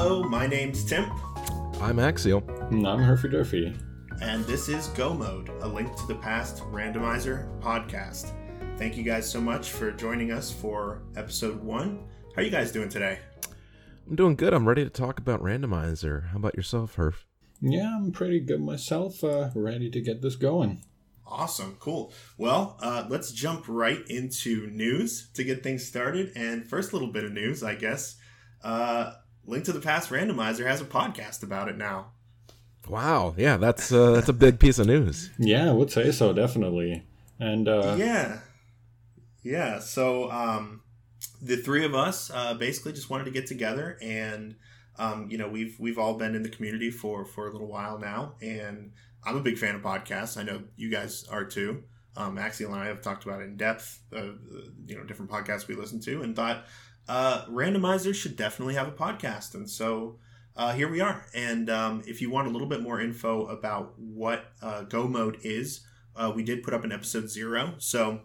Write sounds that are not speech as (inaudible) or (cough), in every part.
Hello, my name's Tim. I'm Axial. And I'm Herfy Durfy. And this is Go Mode, a link to the past randomizer podcast. Thank you guys so much for joining us for episode one. How are you guys doing today? I'm doing good. I'm ready to talk about randomizer. How about yourself, Herf? Yeah, I'm pretty good myself. Uh, ready to get this going. Awesome, cool. Well, uh, let's jump right into news to get things started. And first little bit of news, I guess. Uh, Link to the Past Randomizer has a podcast about it now. Wow, yeah, that's uh, that's a big piece of news. Yeah, I would say so, definitely. And uh, yeah, yeah. So um, the three of us uh, basically just wanted to get together, and um, you know we've we've all been in the community for for a little while now, and I'm a big fan of podcasts. I know you guys are too. Um, Axial and I have talked about it in depth, uh, you know, different podcasts we listen to, and thought uh, randomizers should definitely have a podcast. And so uh, here we are. And um, if you want a little bit more info about what uh, Go Mode is, uh, we did put up an episode zero. So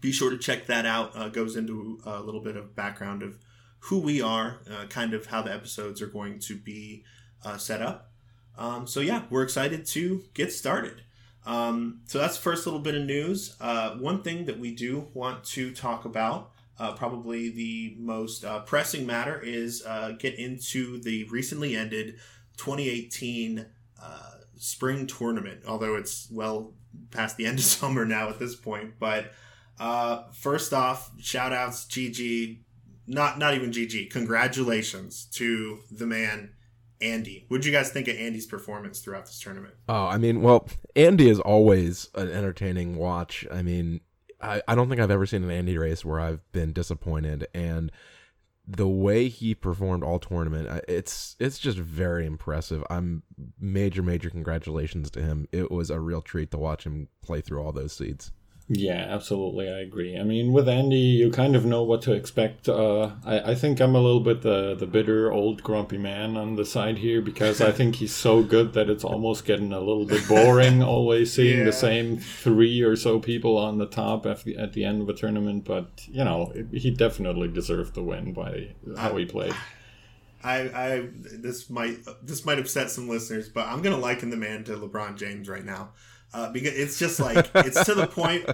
be sure to check that out. Uh, goes into a little bit of background of who we are, uh, kind of how the episodes are going to be uh, set up. Um, so yeah, we're excited to get started. Um, so that's the first little bit of news. Uh, one thing that we do want to talk about, uh, probably the most uh, pressing matter, is uh, get into the recently ended 2018 uh, spring tournament. Although it's well past the end of (laughs) summer now at this point, but uh, first off, shout outs, GG, not not even GG. Congratulations to the man Andy. What did you guys think of Andy's performance throughout this tournament? Oh, I mean, well, Andy is always an entertaining watch. I mean, I, I don't think I've ever seen an Andy race where I've been disappointed, and the way he performed all tournament, it's it's just very impressive. I'm major major congratulations to him. It was a real treat to watch him play through all those seeds. Yeah, absolutely. I agree. I mean, with Andy, you kind of know what to expect. Uh, I, I think I'm a little bit the, the bitter, old, grumpy man on the side here because I think he's so good that it's almost getting a little bit boring (laughs) always seeing yeah. the same three or so people on the top at the, at the end of a tournament. But, you know, he definitely deserved the win by how he played. I, I this might this might upset some listeners, but I'm gonna liken the man to LeBron James right now uh, because it's just like it's to the point.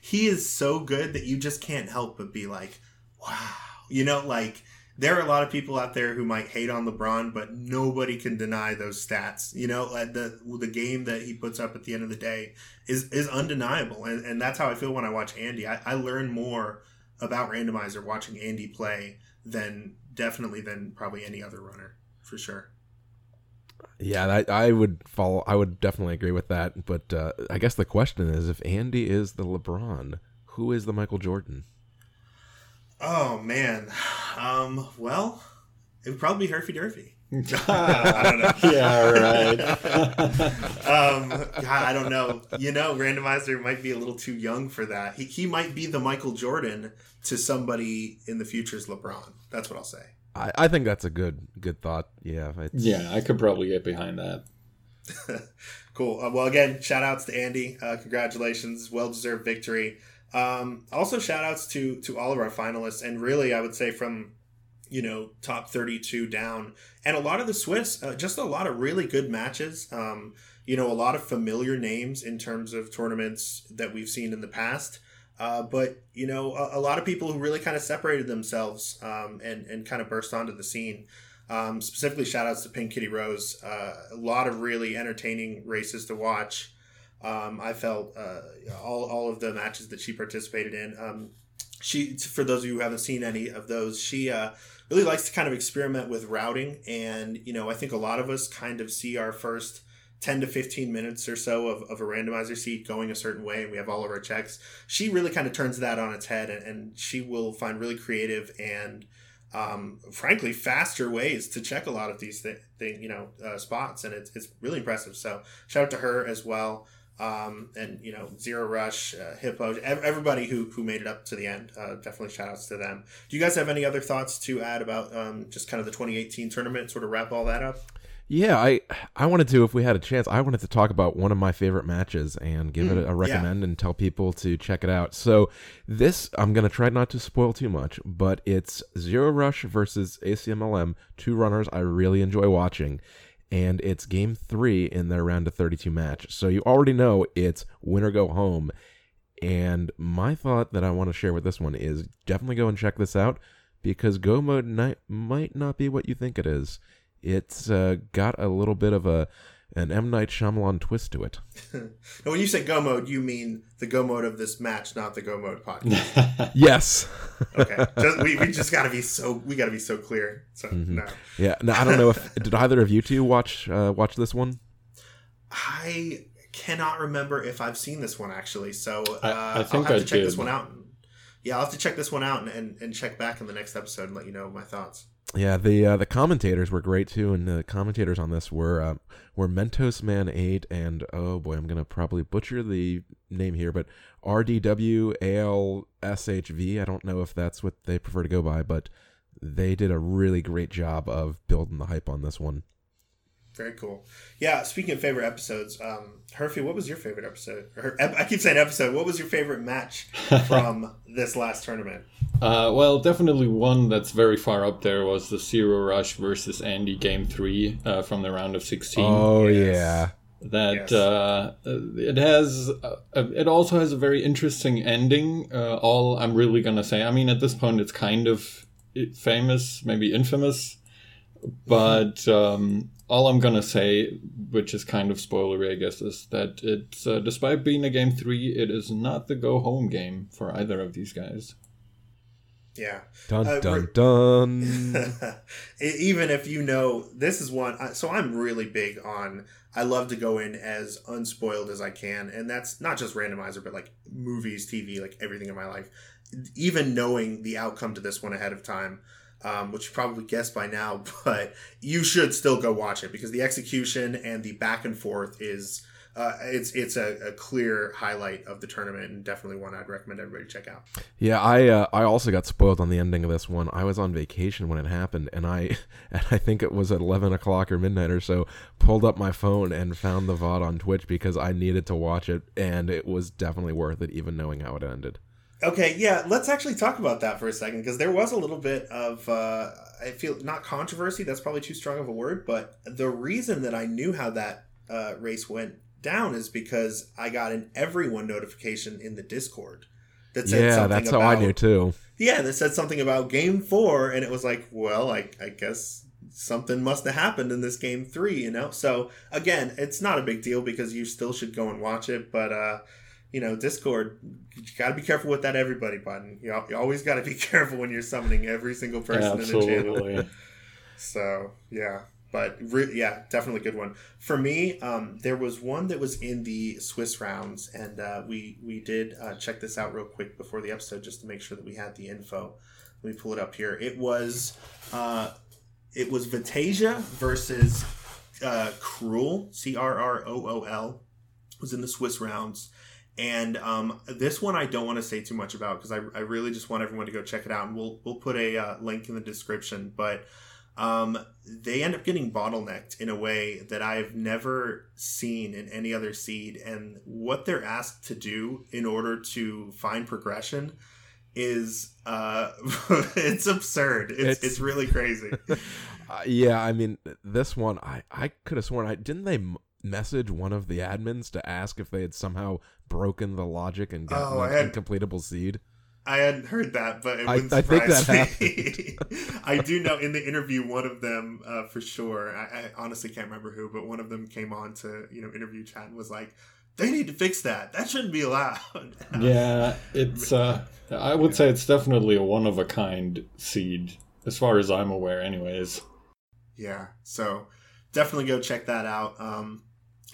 He is so good that you just can't help but be like, wow. You know, like there are a lot of people out there who might hate on LeBron, but nobody can deny those stats. You know, the the game that he puts up at the end of the day is is undeniable, and, and that's how I feel when I watch Andy. I, I learn more about randomizer watching Andy play than definitely than probably any other runner for sure. Yeah, I, I would follow. I would definitely agree with that. But uh, I guess the question is, if Andy is the LeBron, who is the Michael Jordan? Oh man, um, well, it would probably be Herfy Durfy. (laughs) (laughs) I don't know. yeah, right. (laughs) um, God, I don't know. You know, randomizer might be a little too young for that. He, he might be the Michael Jordan to somebody in the future's LeBron. That's what I'll say. I, I think that's a good good thought. Yeah. Yeah, I could probably get behind that. (laughs) cool. Uh, well, again, shout outs to Andy. Uh, congratulations. Well deserved victory. Um, also, shout outs to, to all of our finalists. And really, I would say from, you know, top 32 down. And a lot of the Swiss, uh, just a lot of really good matches. Um, you know, a lot of familiar names in terms of tournaments that we've seen in the past. Uh, but you know, a, a, lot of people who really kind of separated themselves um, and and kind of burst onto the scene. Um, specifically, shout outs to Pink Kitty Rose. Uh, a lot of really entertaining races to watch. Um, I felt uh, all, all of the matches that she participated in. Um, she, for those of you who haven't seen any of those, she uh, really likes to kind of experiment with routing, and you know, I think a lot of us kind of see our first 10 to 15 minutes or so of, of a randomizer seat going a certain way and we have all of our checks she really kind of turns that on its head and, and she will find really creative and um, frankly faster ways to check a lot of these th- thing, you know uh, spots and it's, it's really impressive. So shout out to her as well um, and you know zero rush uh, hippo everybody who, who made it up to the end uh, definitely shout outs to them. Do you guys have any other thoughts to add about um, just kind of the 2018 tournament sort of wrap all that up Yeah, I I wanted to if we had a chance. I wanted to talk about one of my favorite matches and give mm, it a recommend yeah. and tell people to check it out. So this I'm gonna try not to spoil too much, but it's Zero Rush versus ACMLM, two runners I really enjoy watching, and it's game three in their round of 32 match. So you already know it's win or go home. And my thought that I want to share with this one is definitely go and check this out because Go mode night might not be what you think it is. It's uh, got a little bit of a an M Night Shyamalan twist to it. (laughs) now, when you say Go mode, you mean the Go mode of this match, not the Go mode podcast. (laughs) yes. (laughs) okay. Just, we, we just got to be so we got to be so clear. So mm-hmm. no. Yeah. No, I don't know if did either of you two watch uh, watch this one. I cannot remember if I've seen this one actually. So uh, I, I, think I'll have I to check did. this one out. Yeah, I'll have to check this one out and, and, and check back in the next episode and let you know my thoughts. Yeah, the uh, the commentators were great too, and the commentators on this were uh, were Mentos Man Eight and oh boy, I'm gonna probably butcher the name here, but RDW ALSHV. I don't know if that's what they prefer to go by, but they did a really great job of building the hype on this one. Very cool. Yeah. Speaking of favorite episodes, um, Herfy, what was your favorite episode? Or, I keep saying episode. What was your favorite match (laughs) from this last tournament? Uh, well, definitely one that's very far up there was the Zero Rush versus Andy Game Three uh, from the round of sixteen. Oh yes. yeah. That yes. uh, it has, uh, it also has a very interesting ending. Uh, all I'm really gonna say, I mean, at this point, it's kind of famous, maybe infamous, but um, all I'm gonna say, which is kind of spoilery, I guess, is that it's uh, despite being a game three, it is not the go home game for either of these guys. Yeah. Dun uh, dun dun. (laughs) Even if you know this is one, so I'm really big on. I love to go in as unspoiled as I can, and that's not just randomizer, but like movies, TV, like everything in my life. Even knowing the outcome to this one ahead of time, um, which you probably guessed by now, (laughs) but you should still go watch it because the execution and the back and forth is uh, it's it's a, a, clear highlight of the tournament and definitely one I'd recommend everybody check out. Yeah, I uh, I also got spoiled on the ending of this one. I was on vacation when it happened, and I (laughs) and I think it was at eleven o'clock or midnight or so. Pulled up my phone and found the VOD on Twitch because I needed to watch it, and it was definitely worth it, even knowing how it ended. Okay, yeah, let's actually talk about that for a second because there was a little bit of uh, I feel not controversy. That's probably too strong of a word, but the reason that I knew how that uh, race went down is because I got an everyone notification in the Discord that said something about yeah, something that's about, how I knew too. Yeah, that said something about game four, and it was like, well, I, I guess something must have happened in this game three, you know. So again, it's not a big deal because you still should go and watch it, but uh, you know, Discord, you got to be careful with that everybody button. You, you always got to be (laughs) careful when you're summoning every single person Absolutely. in the channel. (laughs) so yeah but re- yeah, definitely a good one for me. Um, there was one that was in the Swiss rounds, and uh, we we did uh, check this out real quick before the episode just to make sure that we had the info. Let me pull it up here. It was uh, it was Vitasia versus uh, Cruel C R R O O L was in the Swiss rounds. And um, this one I don't want to say too much about because I, I really just want everyone to go check it out, and we'll we'll put a uh, link in the description. But um, they end up getting bottlenecked in a way that I've never seen in any other seed. And what they're asked to do in order to find progression is uh, (laughs) it's absurd. It's, it's, it's really crazy. (laughs) uh, yeah, I mean, this one I I could have sworn I didn't they message one of the admins to ask if they had somehow broken the logic and gotten oh, an incompletable seed. I hadn't heard that, but it wouldn't I, I think that me. (laughs) I do know in the interview, one of them uh, for sure. I, I, honestly can't remember who, but one of them came on to you know interview chat and was like, "They need to fix that. That shouldn't be allowed." (laughs) yeah, it's. Uh, I would say it's definitely a one of a kind seed, as far as I'm aware, anyways. Yeah, so definitely go check that out. Um,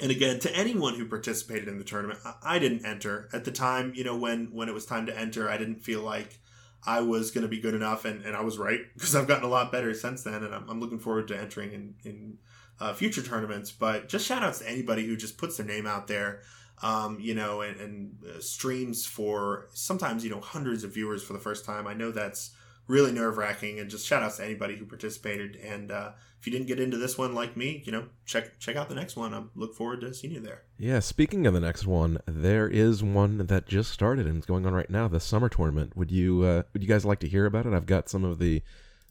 and again to anyone who participated in the tournament i didn't enter. At the time you know when when it was time to enter i didn't feel like i was going to be good enough and, and i was right (laughs) because i've gotten a lot better since then and i'm, I'm looking forward to entering in, in uh, future tournaments. But just shout outs to anybody who just puts their name out there um, you know and, and uh, streams for sometimes you know hundreds of viewers for the first time. I know that's really nerve wracking. And just shout outs to anybody who participated. And uh, if you didn't get into this one like me, you know, check check out the next one. I look forward to seeing you there. Yeah, speaking of the next one, there is one that just started and is going on right now, the summer tournament. Would you uh, would you guys like to hear about it? I've got some of the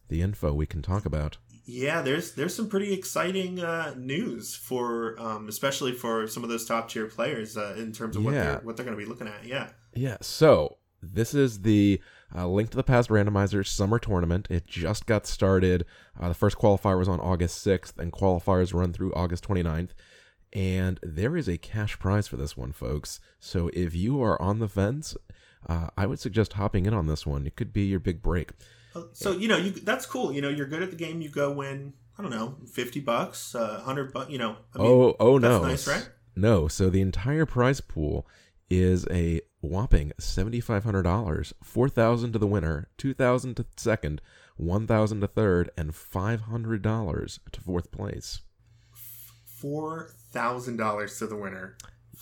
the info we can talk about. Yeah, there's there's some pretty exciting uh, news for um, especially for some of those top tier players uh, in terms of what they're what they're going to be looking at. Yeah. Yeah, so this is the uh, Link to the Past Randomizer Summer Tournament. It just got started. Uh, the first qualifier was on August 6th, and qualifiers run through August 29th. And there is a cash prize for this one, folks. So if you are on the fence, uh, I would suggest hopping in on this one. It could be your big break. Uh, So you know you that's cool. You know you're good at the game. You go win. I don't know, fifty bucks, uh, hundred bucks. You know. I mean, oh, oh no. nice, right? No, so the entire prize pool is a whopping $7,500, 4000 to the winner, 2000 to second, 1000 to third, and $500 to fourth place. four thousand dollars to the winner.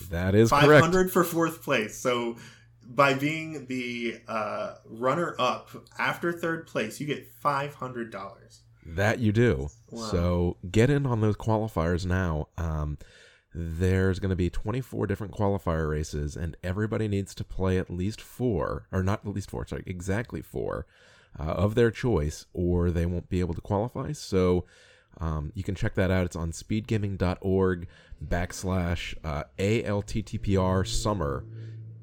That is Five correct. hundred for fourth place. So by being the uh, runner up after third place, you get five hundred dollars. That you do. Wow. So get in on those qualifiers now. Um, there's going to be 24 different qualifier races, and everybody needs to play at least four, or not at least four, sorry, exactly four uh, of their choice, or they won't be able to qualify. So um, you can check that out. It's on speedgaming.org backslash uh, ALTTPR summer,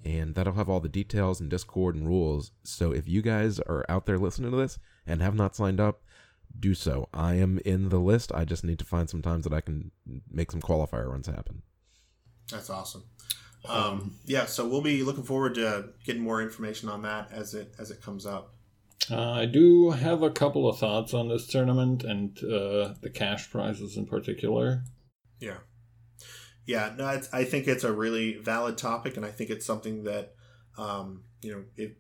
and that'll have all the details and Discord and rules. So if you guys are out there listening to this and have not signed up, do so. I am in the list. I just need to find some times that I can make some qualifier runs happen. That's awesome. Um, yeah, so we'll be looking forward to getting more information on that as it as it comes up. Uh, I do have a couple of thoughts on this tournament and uh, the cash prizes in particular. Yeah, yeah. No, it's, I think it's a really valid topic, and I think it's something that um, you know, if,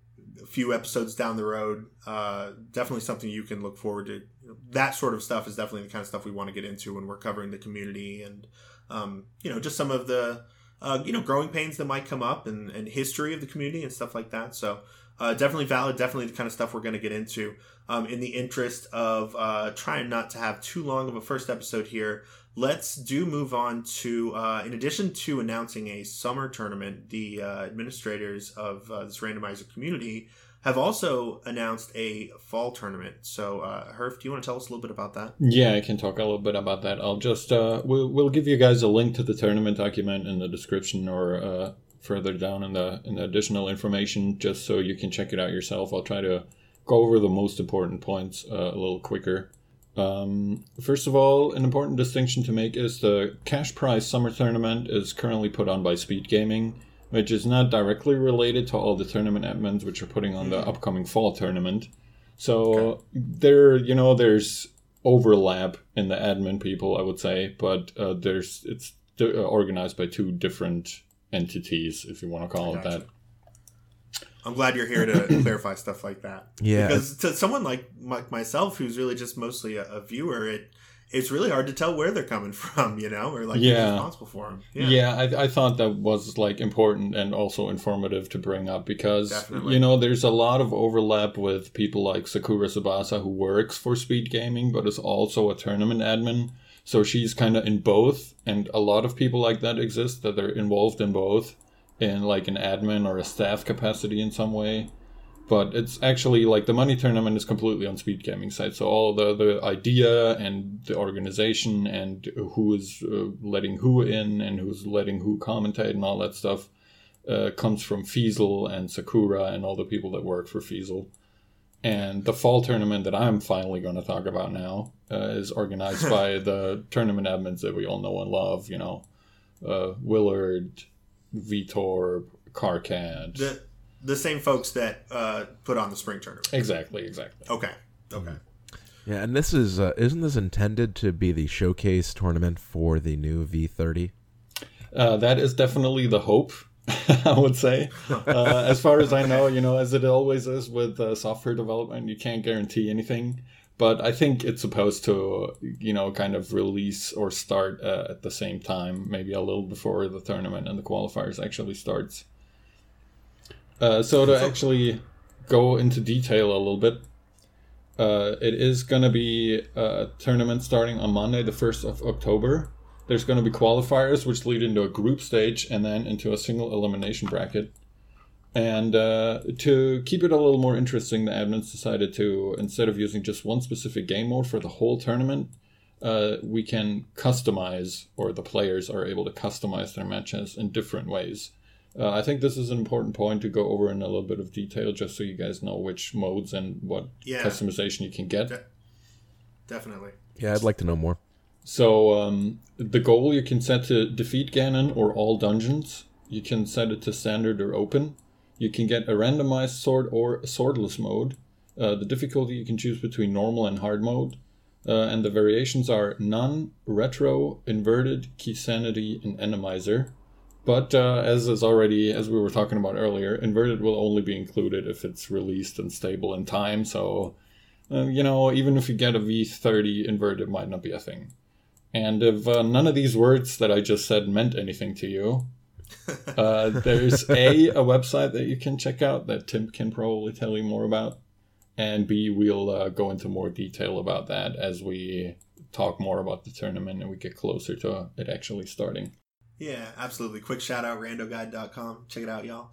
a few episodes down the road, uh, definitely something you can look forward to. That sort of stuff is definitely the kind of stuff we want to get into when we're covering the community and um, you know just some of the uh, you know growing pains that might come up and, and history of the community and stuff like that. So uh, definitely valid, definitely the kind of stuff we're going to get into. Um, in the interest of uh, trying not to have too long of a first episode here, let's do move on to uh, in addition to announcing a summer tournament the uh, administrators of uh, this randomizer community have also announced a fall tournament so uh, herf do you want to tell us a little bit about that Yeah, I can talk a little bit about that. I'll just uh, we'll we'll give you guys a link to the tournament document in the description or uh, further down in the in the additional information, just so you can check it out yourself. I'll try to go over the most important points uh, a little quicker. Um, first of all, an important distinction to make is the cash prize summer tournament is currently put on by Speed Gaming, which is not directly related to all the tournament admins which are putting on the upcoming fall tournament. So there, you know, there's overlap in the admin people, I would say, but uh, there's it's organized by two different entities, if you want to call it that. I'm glad you're here to (laughs) clarify stuff like that Yeah. because to someone like like myself who's really just mostly a, a viewer it it's really hard to tell where they're coming (laughs) from you know or like who's Yeah. responsible for them Yeah, I, I thought that was like important and also informative to bring up because Definitely. you know there's a lot of overlap with people like Sakura Tsubasa who works for Speed Gaming but is also a tournament admin. So she's kind of in both, and a lot of people like that exist that are involved in both, in like an admin or a staff capacity in some way. But it's actually like the money tournament is completely on Speed Gaming side. So all the the idea and the organization and who is uh, letting who in and who's letting who commentate and all that stuff uh, comes from Fiesel and Sakura and all the people that work for Fiesel. And the fall tournament that I'm finally going to talk about now uh, is organized (laughs) by the tournament admins that we all know and love. You know, uh, Willard, Vitor, Carcad. the the same folks that uh, put on the spring tournament Exactly, exactly. okay okay Yeah, and this is uh, isn't this intended to be the showcase tournament for the new V30? Uh, that is definitely the hope, (laughs) I would say. Uh, as far as I know, you know, as it always is with uh, software development, you can't guarantee anything. But I think it's supposed to, you know, kind of release or start uh, at the same time, maybe a little before the tournament and the qualifiers actually starts. Uh, so to actually go into detail a little bit, Uh, it is going to be a tournament starting on Monday, the 1st of October. There's going to be qualifiers, which lead into a group stage and then into a single elimination bracket. And uh, to keep it a little more interesting, the admins decided to, instead of using just one specific game mode for the whole tournament, uh, we can customize, or the players are able to customize their matches in different ways. Uh, I think this is an important point to go over in a little bit of detail, just so you guys know which modes and what Yeah. customization you can get. De- definitely. Yeah, I'd like to know more. So um, the goal you can set to defeat Ganon or all dungeons. You can set it to standard or open. You can get a randomized sword or a swordless mode. Uh, the difficulty you can choose between normal and hard mode. Uh, and the variations are none, retro, inverted, key sanity, and enemizer. But uh, as is already, as we were talking about earlier, inverted will only be included if it's released and stable in time. So, uh, you know, even if you get a V30, inverted might not be a thing. And if uh, none of these words that I just said meant anything to you, uh, there's A, a website that you can check out that Tim can probably tell you more about. And B, we'll uh, go into more detail about that as we talk more about the tournament and we get closer to it actually starting. Yeah, absolutely. Quick shout out randoguide.com. Check it out, y'all.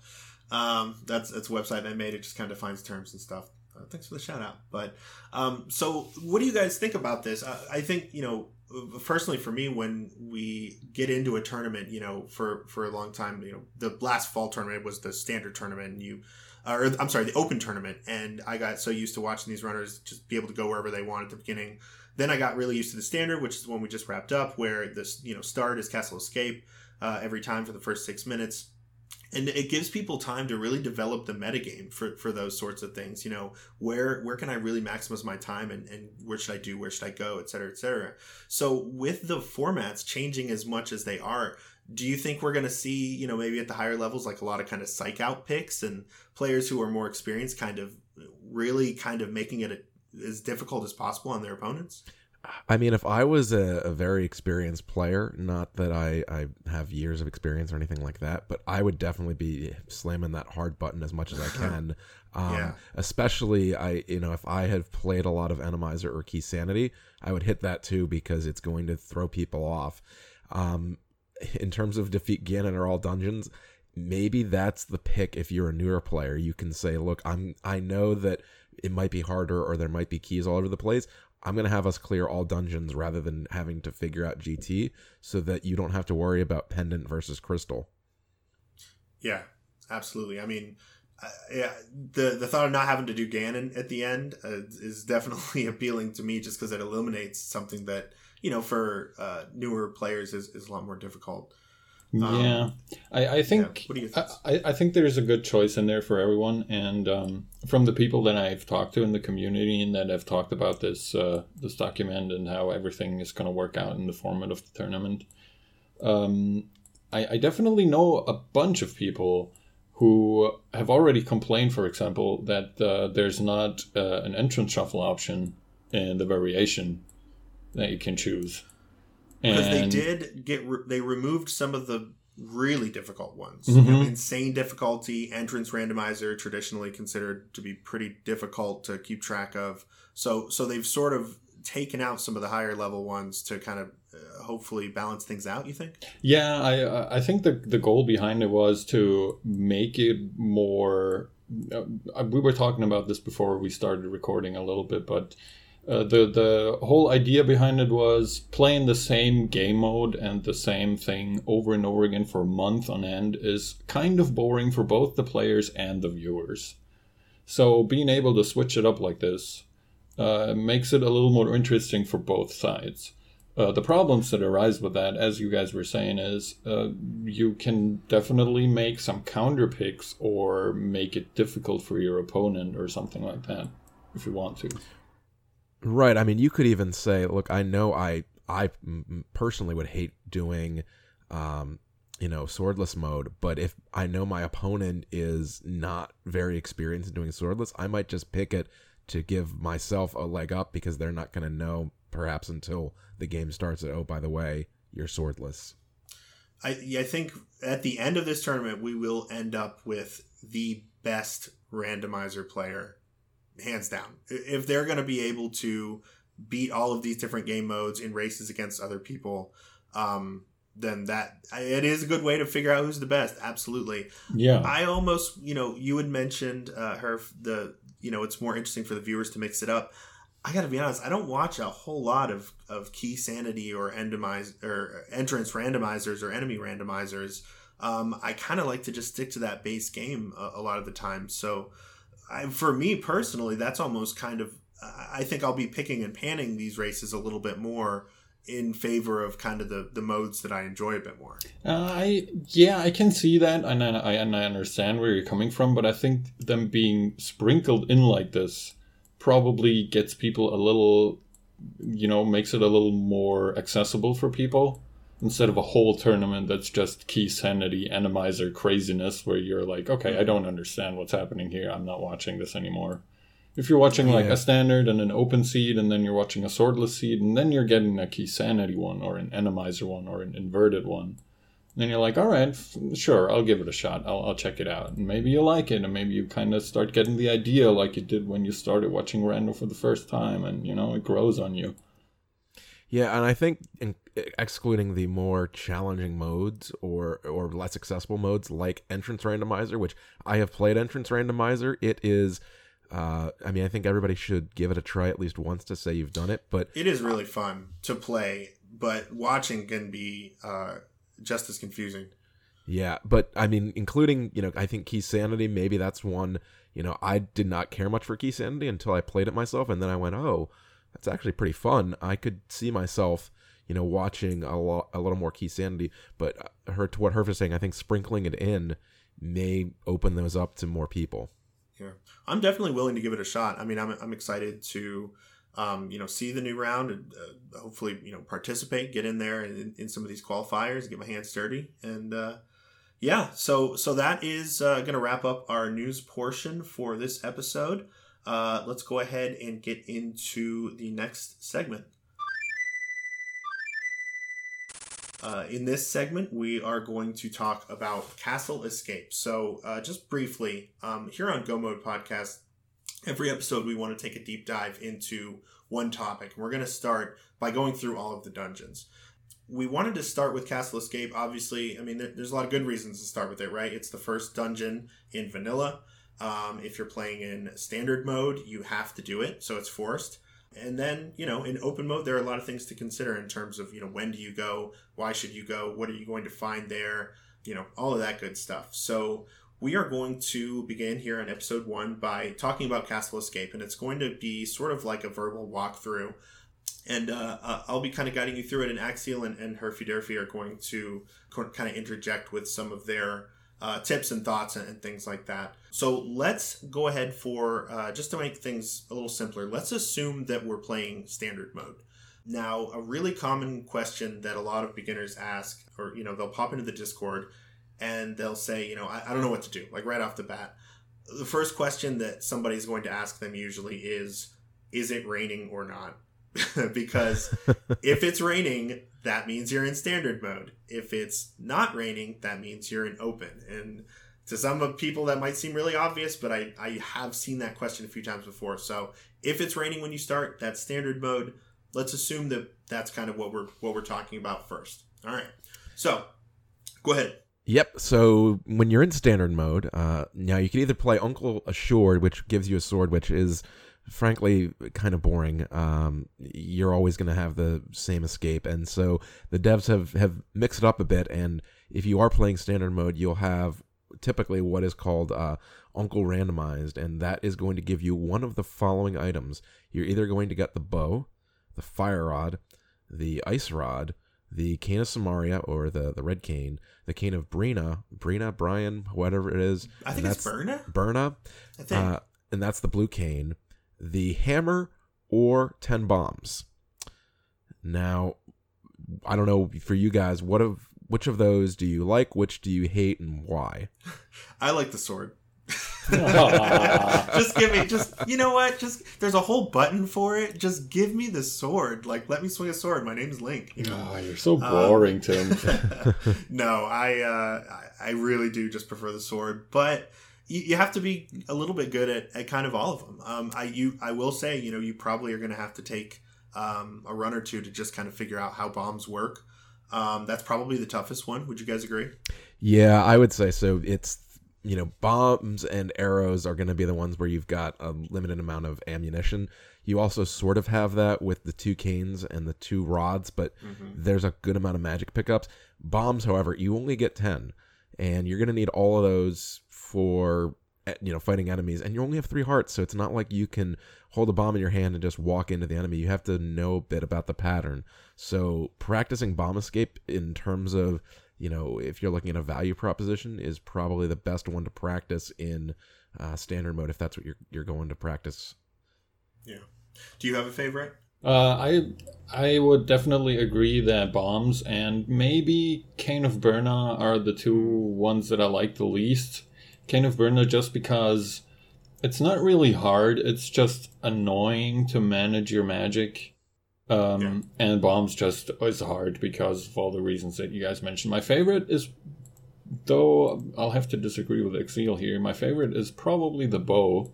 Um, that's that's a website I made. It just kind of defines terms and stuff. Uh, thanks for the shout out. But um, so, what do you guys think about this? I, I think you know, personally for me, when we get into a tournament, you know, for for a long time, you know, the last fall tournament was the standard tournament, and you. Or I'm sorry, the open tournament, and I got so used to watching these runners just be able to go wherever they want at the beginning. Then I got really used to the standard, which is the one we just wrapped up, where this you know start is Castle Escape uh, every time for the first six minutes. And it gives people time to really develop the metagame for, for those sorts of things. You know, where where can I really maximize my time and, and where should I do, where should I go, et cetera, et cetera. So with the formats changing as much as they are, do you think we're gonna see, you know, maybe at the higher levels like a lot of kind of psych out picks and players who are more experienced kind of really kind of making it a, as difficult as possible on their opponents? I mean, if I was a, a very experienced player, not that I, I have years of experience or anything like that, but I would definitely be slamming that hard button as much as I (laughs) can. Um, Yeah. Especially, I you know, if I had played a lot of Enemizer or Key Sanity, I would hit that too because it's going to throw people off. Um, in terms of defeat Ganon or all dungeons, maybe that's the pick if you're a newer player. You can say, look, I'm I know that it might be harder or there might be keys all over the place. I'm going to have us clear all dungeons rather than having to figure out GT so that you don't have to worry about pendant versus crystal. Yeah, absolutely. I mean, uh, yeah, the the thought of not having to do Ganon at the end uh, is definitely (laughs) appealing to me, just because it eliminates something that you know for uh, newer players is, is a lot more difficult. Um, yeah, I, I think yeah. What do you I, think? I I think there's a good choice in there for everyone, and um, from the people that I've talked to in the community and that have talked about this uh, this document and how everything is going to work out in the format of the tournament, um, I, I definitely know a bunch of people who have already complained, for example, that uh, there's not uh, an entrance shuffle option in the variation that you can choose. Because they did get re- they removed some of the really difficult ones. You know, Mhm. insane difficulty, entrance randomizer, traditionally considered to be pretty difficult to keep track of. So so they've sort of taken out some of the higher level ones to kind of uh, hopefully balance things out. You think? Yeah, I I think the the goal behind it was to make it more. Uh, we were talking about this before we started recording a little bit, but uh, the the whole idea behind it was playing the same game mode and the same thing over and over again for a month on end is kind of boring for both the players and the viewers. So being able to switch it up like this uh, makes it a little more interesting for both sides. Uh, the problems that arise with that, as you guys were saying, is uh, you can definitely make some counter picks or make it difficult for your opponent or something like that if you want to. Right. I mean, you could even say, look, I know I I personally would hate doing um you know, swordless mode, but if I know my opponent is not very experienced in doing swordless, I might just pick it to give myself a leg up because they're not going to know perhaps until the game starts that oh, by the way, you're swordless. I I think at the end of this tournament we will end up with the best randomizer player hands down. If they're going to be able to beat all of these different game modes in races against other people, um, then that it is a good way to figure out who's the best. Absolutely. Yeah. I almost, you know, you had mentioned uh, her the, you know, it's more interesting for the viewers to mix it up. I got to be honest, I don't watch a whole lot of of key sanity or endomize or entrance randomizers or enemy randomizers. Um, I kind of like to just stick to that base game a, a lot of the time. So, I, for me personally, that's almost kind of. I think I'll be picking and panning these races a little bit more in favor of kind of the the modes that I enjoy a bit more. Uh, I yeah, I can see that, and I and I understand where you're coming from, but I think them being sprinkled in like this probably gets people a little, you know, makes it a little more accessible for people instead of a whole tournament that's just key sanity enemizer craziness where you're like, okay, I mm-hmm. don't understand what's happening here. I'm not watching this anymore. If you're watching like Yeah. a standard and an open seed, and then you're watching a swordless seed, and then you're getting a key sanity one, or an enemizer one, or an inverted one, then you're like, all right, f- sure, I'll give it a shot. I'll, I'll check it out. And maybe you like it, and maybe you kind of start getting the idea like you did when you started watching Randall for the first time, and you know, it grows on you. Yeah, and I think in, excluding the more challenging modes or or less accessible modes like Entrance Randomizer, which I have played Entrance Randomizer, it is. Uh, I mean, I think everybody should give it a try at least once to say you've done it. But It is really fun to play, but watching can be uh, just as confusing. yeah, but I mean, including you know, I think Key Sanity, maybe that's one. You know, I did not care much for Key Sanity until I played it myself, and then I went, oh, that's actually pretty fun. I could see myself, you know, watching a lot, a little more Key Sanity. But uh, her to what Herf is saying, I think sprinkling it in may open those up to more people. Yeah, I'm definitely willing to give it a shot. I mean, I'm I'm excited to, um, you know, see the new round and uh, hopefully, you know, participate, get in there in, in some of these qualifiers, get my hands dirty, and uh, yeah. So so that is uh, going to wrap up our news portion for this episode. Uh, let's go ahead and get into the next segment. Uh, in this segment, we are going to talk about Castle Escape. So, uh, just briefly, um, here on Go Mode Podcast, every episode we want to take a deep dive into one topic. We're going to start by going through all of the dungeons. We wanted to start with Castle Escape. Obviously, I mean, there, there's a lot of good reasons to start with it, right? It's the first dungeon in vanilla. Um, if you're playing in standard mode, you have to do it, so it's forced. And then, you know, in open mode, there are a lot of things to consider in terms of, you know, when do you go? Why should you go? What are you going to find there? You know, all of that good stuff. So, we are going to begin here on episode one by talking about Castle Escape, and it's going to be sort of like a verbal walkthrough. And uh, uh, I'll be kind of guiding you through it, and Axial and, and Herfy are going to kind of interject with some of their uh, tips and thoughts and, and things like that. So let's go ahead for uh, just to make things a little simpler. Let's assume that we're playing standard mode. Now, a really common question that a lot of beginners ask, or you know, they'll pop into the Discord and they'll say, you know, I, I don't know what to do, like right off the bat. The first question that somebody's going to ask them usually is, is it raining or not? (laughs) because (laughs) if it's raining, that means you're in standard mode. If it's not raining, that means you're in open. And to some of people, that might seem really obvious, but I, I have seen that question a few times before. So if it's raining when you start, that's standard mode. Let's assume that that's kind of what we're what we're talking about first. All right. So go ahead. Yep. So when you're in standard mode, uh, now you can either play Uncle Assured, which gives you a sword, which is frankly kind of boring. Um, you're always going to have the same escape, and so the devs have have mixed it up a bit. And if you are playing standard mode, you'll have typically what is called uh, Uncle Randomized, and that is going to give you one of the following items. You're either going to get the bow, the fire rod, the ice rod, the cane of Somaria or the the red cane, the cane of Brina, Brina, Brian, whatever it is. I think it's that's Byrna. Byrna, I think. uh, and that's the blue cane, the hammer or ten bombs. Now, I don't know for you guys, what of which of those do you like? Which do you hate, and why? (laughs) I like the sword. (laughs) Just give me just you know what just there's a whole button for it just give me the sword like let me swing a sword my name's link you know Ah, you're so boring, Tim. (laughs) no i uh I- i really do just prefer the sword but you, you have to be a little bit good at, at kind of all of them. Um, I you I will say, you know, you probably are going to have to take um, a run or two to just kind of figure out how bombs work. Um, that's probably the toughest one. Would you guys agree? Yeah, I would say so. It's you know, bombs and arrows are going to be the ones where you've got a limited amount of ammunition. You also sort of have that with the two canes and the two rods, but mm-hmm. there's a good amount of magic pickups. Bombs, however, you only get 10, and you're going to need all of those for eh, you know fighting enemies and you only have three hearts so it's not like you can hold a bomb in your hand and just walk into the enemy you have to know a bit about the pattern so practicing bomb escape in terms of you know, if you're looking at a value proposition, is probably the best one to practice in uh, standard mode if that's what you're you're going to practice. Yeah. Do you have a favorite? Uh, I I would definitely agree that bombs and maybe Cane of Byrna are the two ones that I like the least. Cane of Byrna just because it's not really hard. It's just annoying to manage your magic um, yeah. And bombs just is hard because of all the reasons that you guys mentioned. My favorite is, though I'll have to disagree with Axial here. My favorite is probably the bow,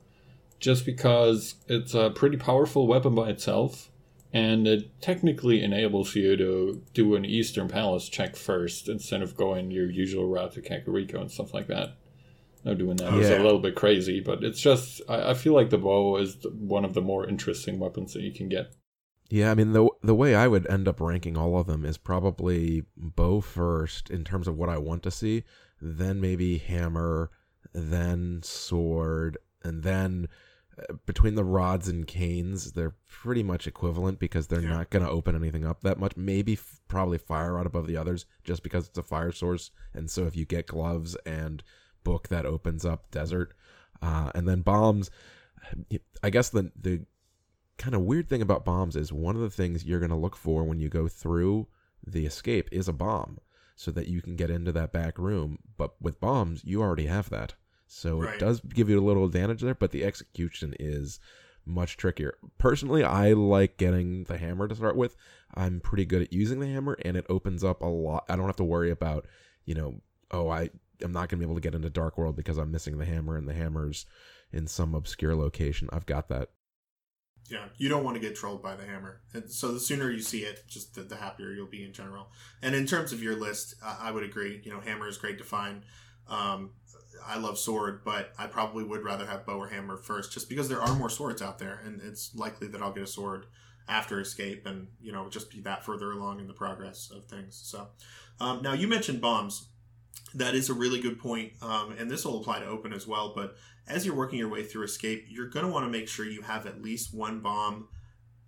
just because it's a pretty powerful weapon by itself, and it technically enables you to do an Eastern Palace check first instead of going your usual route to Kakariko and stuff like that. Now doing that is yeah. a little bit crazy, but it's just I, I feel like the bow is one of the more interesting weapons that you can get. Yeah, I mean the the way I would end up ranking all of them is probably bow first in terms of what I want to see, then maybe hammer, then sword, and then uh, between the rods and canes, they're pretty much equivalent because they're yeah. not going to open anything up that much. Maybe f- probably fire rod above the others just because it's a fire source, and so if you get gloves and book, that opens up desert, uh, and then bombs. I guess the the kind of weird thing about bombs is one of the things you're going to look for when you go through the escape is a bomb so that you can get into that back room. But with bombs, you already have that. So right. it does give you a little advantage there, but the execution is much trickier. Personally, I like getting the hammer to start with. I'm pretty good at using the hammer and it opens up a lot. I don't have to worry about, you know, oh, I am not going to be able to get into Dark World because I'm missing the hammer and the hammer's in some obscure location. I've got that yeah, you don't want to get trolled by the hammer. And so the sooner you see it, just the, the happier you'll be in general. And in terms of your list, I, I would agree. You know, hammer is great to find. Um, I love sword, but I probably would rather have bow or hammer first, just because there are more swords out there, and it's likely that I'll get a sword after escape, and you know, just be that further along in the progress of things. So, um, now you mentioned bombs. That is a really good point, um, and this will apply to open as well. But as you're working your way through escape, you're going to want to make sure you have at least one bomb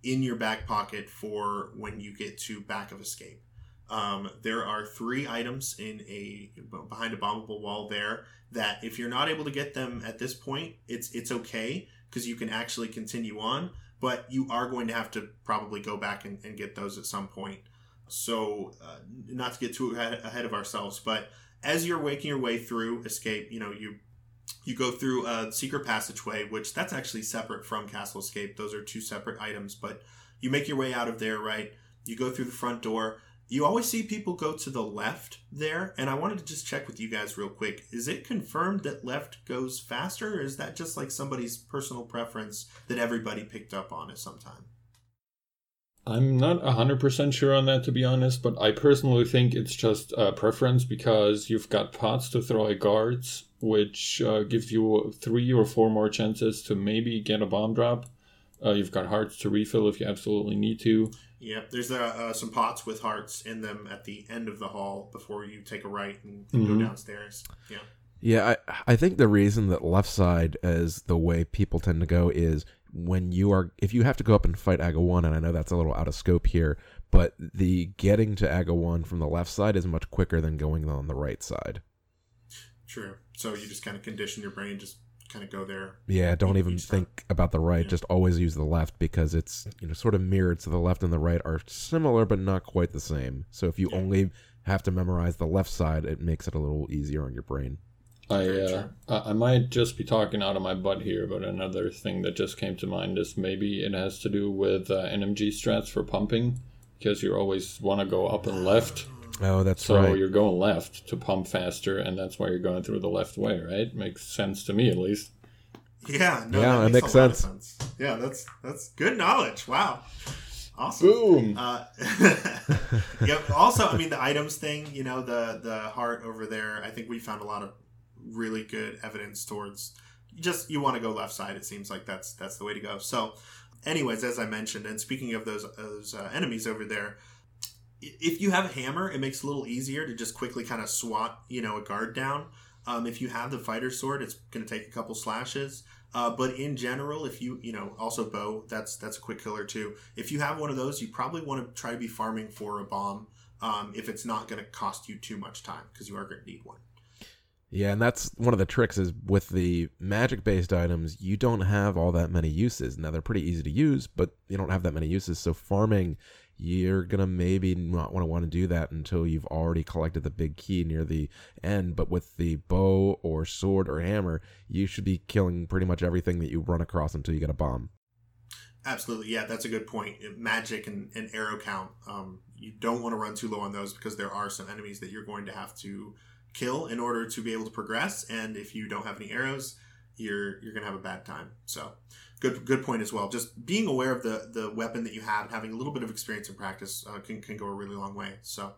in your back pocket for when you get to back of escape. Um, there are three items in a behind a bombable wall there that if you're not able to get them at this point, it's it's okay because you can actually continue on, but you are going to have to probably go back and, and get those at some point. So, uh, not to get too ahead, ahead of ourselves, but as you're waking your way through escape, you know you you go through uh, a secret passageway, which that's actually separate from Castle Escape. Those are two separate items, but you make your way out of there, right? You go through the front door. You always see people go to the left there, and I wanted to just check with you guys real quick. Is it confirmed that left goes faster, or is that just like somebody's personal preference that everybody picked up on at some time? I'm not 100% sure on that, to be honest, but I personally think it's just a preference because you've got pots to throw at guards, which uh, gives you three or four more chances to maybe get a bomb drop. Uh, you've got hearts to refill if you absolutely need to. Yep, there's uh, uh, some pots with hearts in them at the end of the hall before you take a right and, and mm-hmm. go downstairs. Yeah. Yeah, I, I think the reason that left side is the way people tend to go is when you are if you have to go up and fight Aga-1 and I know that's a little out of scope here, but the getting to Aga-1 from the left side is much quicker than going on the right side. True. So you just kind of condition your brain just kind of go there. Yeah, don't even think about the right. Yeah. Just always use the left because it's you know sort of mirrored. So the left and the right are similar, but not quite the same. So if you yeah. only have to memorize the left side, it makes it a little easier on your brain. I uh, I might just be talking out of my butt here, but another thing that just came to mind is maybe it has to do with uh, NMG strats for pumping, because you always want to go up and left. Oh, that's so right. you're going left to pump faster, and that's why you're going through the left way, right? Makes sense to me, at least. Yeah, no, Yeah, that it makes, makes a lot of sense. Yeah, that's that's good knowledge. Wow, awesome. Boom. Uh, (laughs) yeah. Also, I mean, the items thing. You know, the the heart over there. I think we found a lot of really good evidence towards just you want to go left side. It seems like that's that's the way to go. So, anyways, as I mentioned, and speaking of those those uh, enemies over there, if you have a hammer, it makes it a little easier to just quickly kind of swat you know a guard down. Um, if you have the fighter sword, it's going to take a couple slashes. Uh, but in general, if you you know also bow, that's that's a quick killer too. If you have one of those, you probably want to try to be farming for a bomb. Um, if it's not going to cost you too much time, because you are going to need one. Yeah, and that's one of the tricks is with the magic based items, you don't have all that many uses. Now they're pretty easy to use, but you don't have that many uses. So farming, you're gonna maybe not want to want to do that until you've already collected the big key near the end. But with the bow or sword or hammer, you should be killing pretty much everything that you run across until you get a bomb. Absolutely, yeah, that's a good point. Magic and, and arrow count, um, you don't want to run too low on those because there are some enemies that you're going to have to kill in order to be able to progress. And if you don't have any arrows, you're you're gonna have a bad time. So, good good point as well. Just being aware of the the weapon that you have, and having a little bit of experience and practice uh, can can go a really long way. So,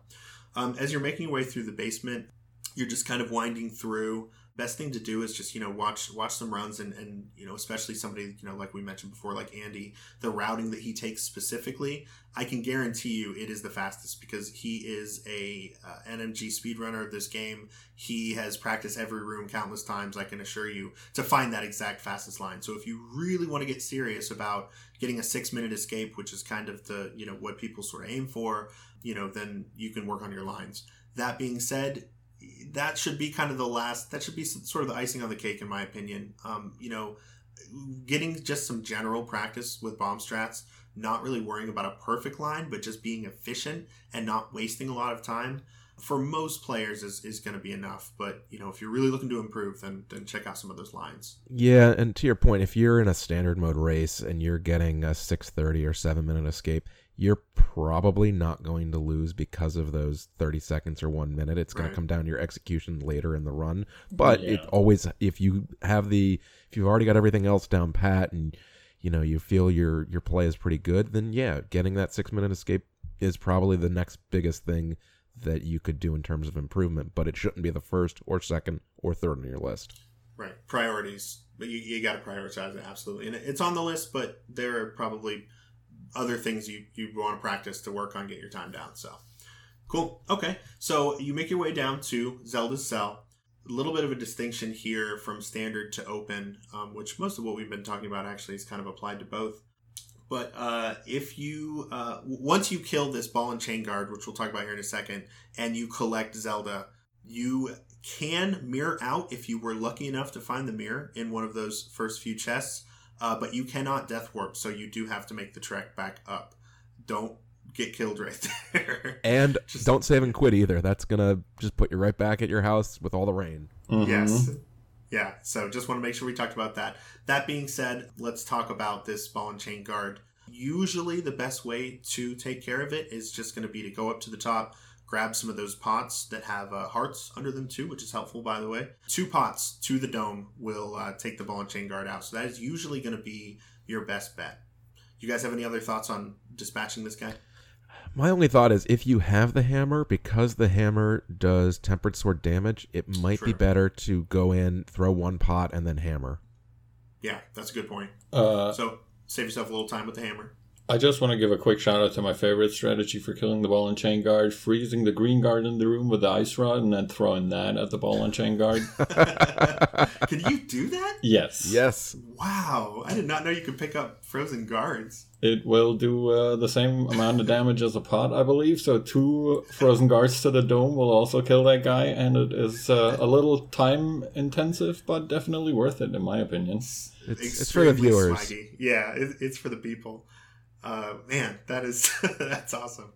um, as you're making your way through the basement, you're just kind of winding through best thing to do is just you know watch watch some runs and and you know especially somebody you know like we mentioned before like andy the routing that he takes specifically i can guarantee you it is the fastest because he is a uh, nmg speedrunner of this game. He has practiced every room countless times i can assure you to find that exact fastest line. So if you really want to get serious about getting a six minute escape which is kind of the you know what people sort of aim for you know then you can work on your lines. That being said that should be kind of the last that should be sort of the icing on the cake in my opinion. Um, you know getting just some general practice with bomb strats not really worrying about a perfect line but just being efficient and not wasting a lot of time for most players is, is going to be enough. But you know if you're really looking to improve then then check out some of those lines. Yeah, and to your point, if you're in a standard mode race and you're getting a 630 or 7 minute escape, you're probably not going to lose because of those 30 seconds or 1 minute. It's going Right. to come down to your execution later in the run. But it always if you have the if you've already got everything else down pat and you know, you feel your your play is pretty good, then yeah, getting that 6 minute escape is probably the next biggest thing that you could do in terms of improvement, but it shouldn't be the first or second or third on your list. right priorities but you, you got to prioritize it absolutely and it's on the list but there are probably other things you, you want to practice to work on get your time down so. Cool okay. So you make your way down to zelda's cell. A little bit of a distinction here from standard to open um, which most of what we've been talking about actually is kind of applied to both. But uh, if you uh, once you kill this ball and chain guard which we'll talk about here in a second and you collect zelda you can mirror out if you were lucky enough to find the mirror in one of those first few chests, uh, but you cannot death warp, so you do have to make the trek back up. Don't get killed right (laughs) there. And Just- don't save and quit either. That's gonna just put you right back at your house with all the rain. Mhm. Yes. Yeah, so just want to make sure we talked about that. That being said, let's talk about this ball and chain guard. Usually, the best way to take care of it is just going to be to go up to the top, grab some of those pots that have uh, hearts under them too, which is helpful, by the way. Two pots to the dome will uh, take the ball and chain guard out. So that is usually going to be your best bet. You guys have any other thoughts on dispatching this guy? My only thought is if you have the hammer, because the hammer does tempered sword damage, it might be better to go in, throw one pot, and then hammer. Yeah, that's a good point. Uh, So save yourself a little time with the hammer. I just want to give a quick shout out to my favorite strategy for killing the ball and chain guard: freezing the green guard in the room with the ice rod, and then throwing that at the ball and chain guard. (laughs) Can you do that? yes. Yes. Wow, I did not know you could pick up frozen guards. It will do uh, the same amount of damage as a pot, I believe. So two frozen guards to the dome will also kill that guy, and it is uh, a little time intensive, but definitely worth it in my opinion. It's, it's for the viewers. swaggy. Yeah, it, it's for the people. Uh, man, that is (laughs) that's awesome.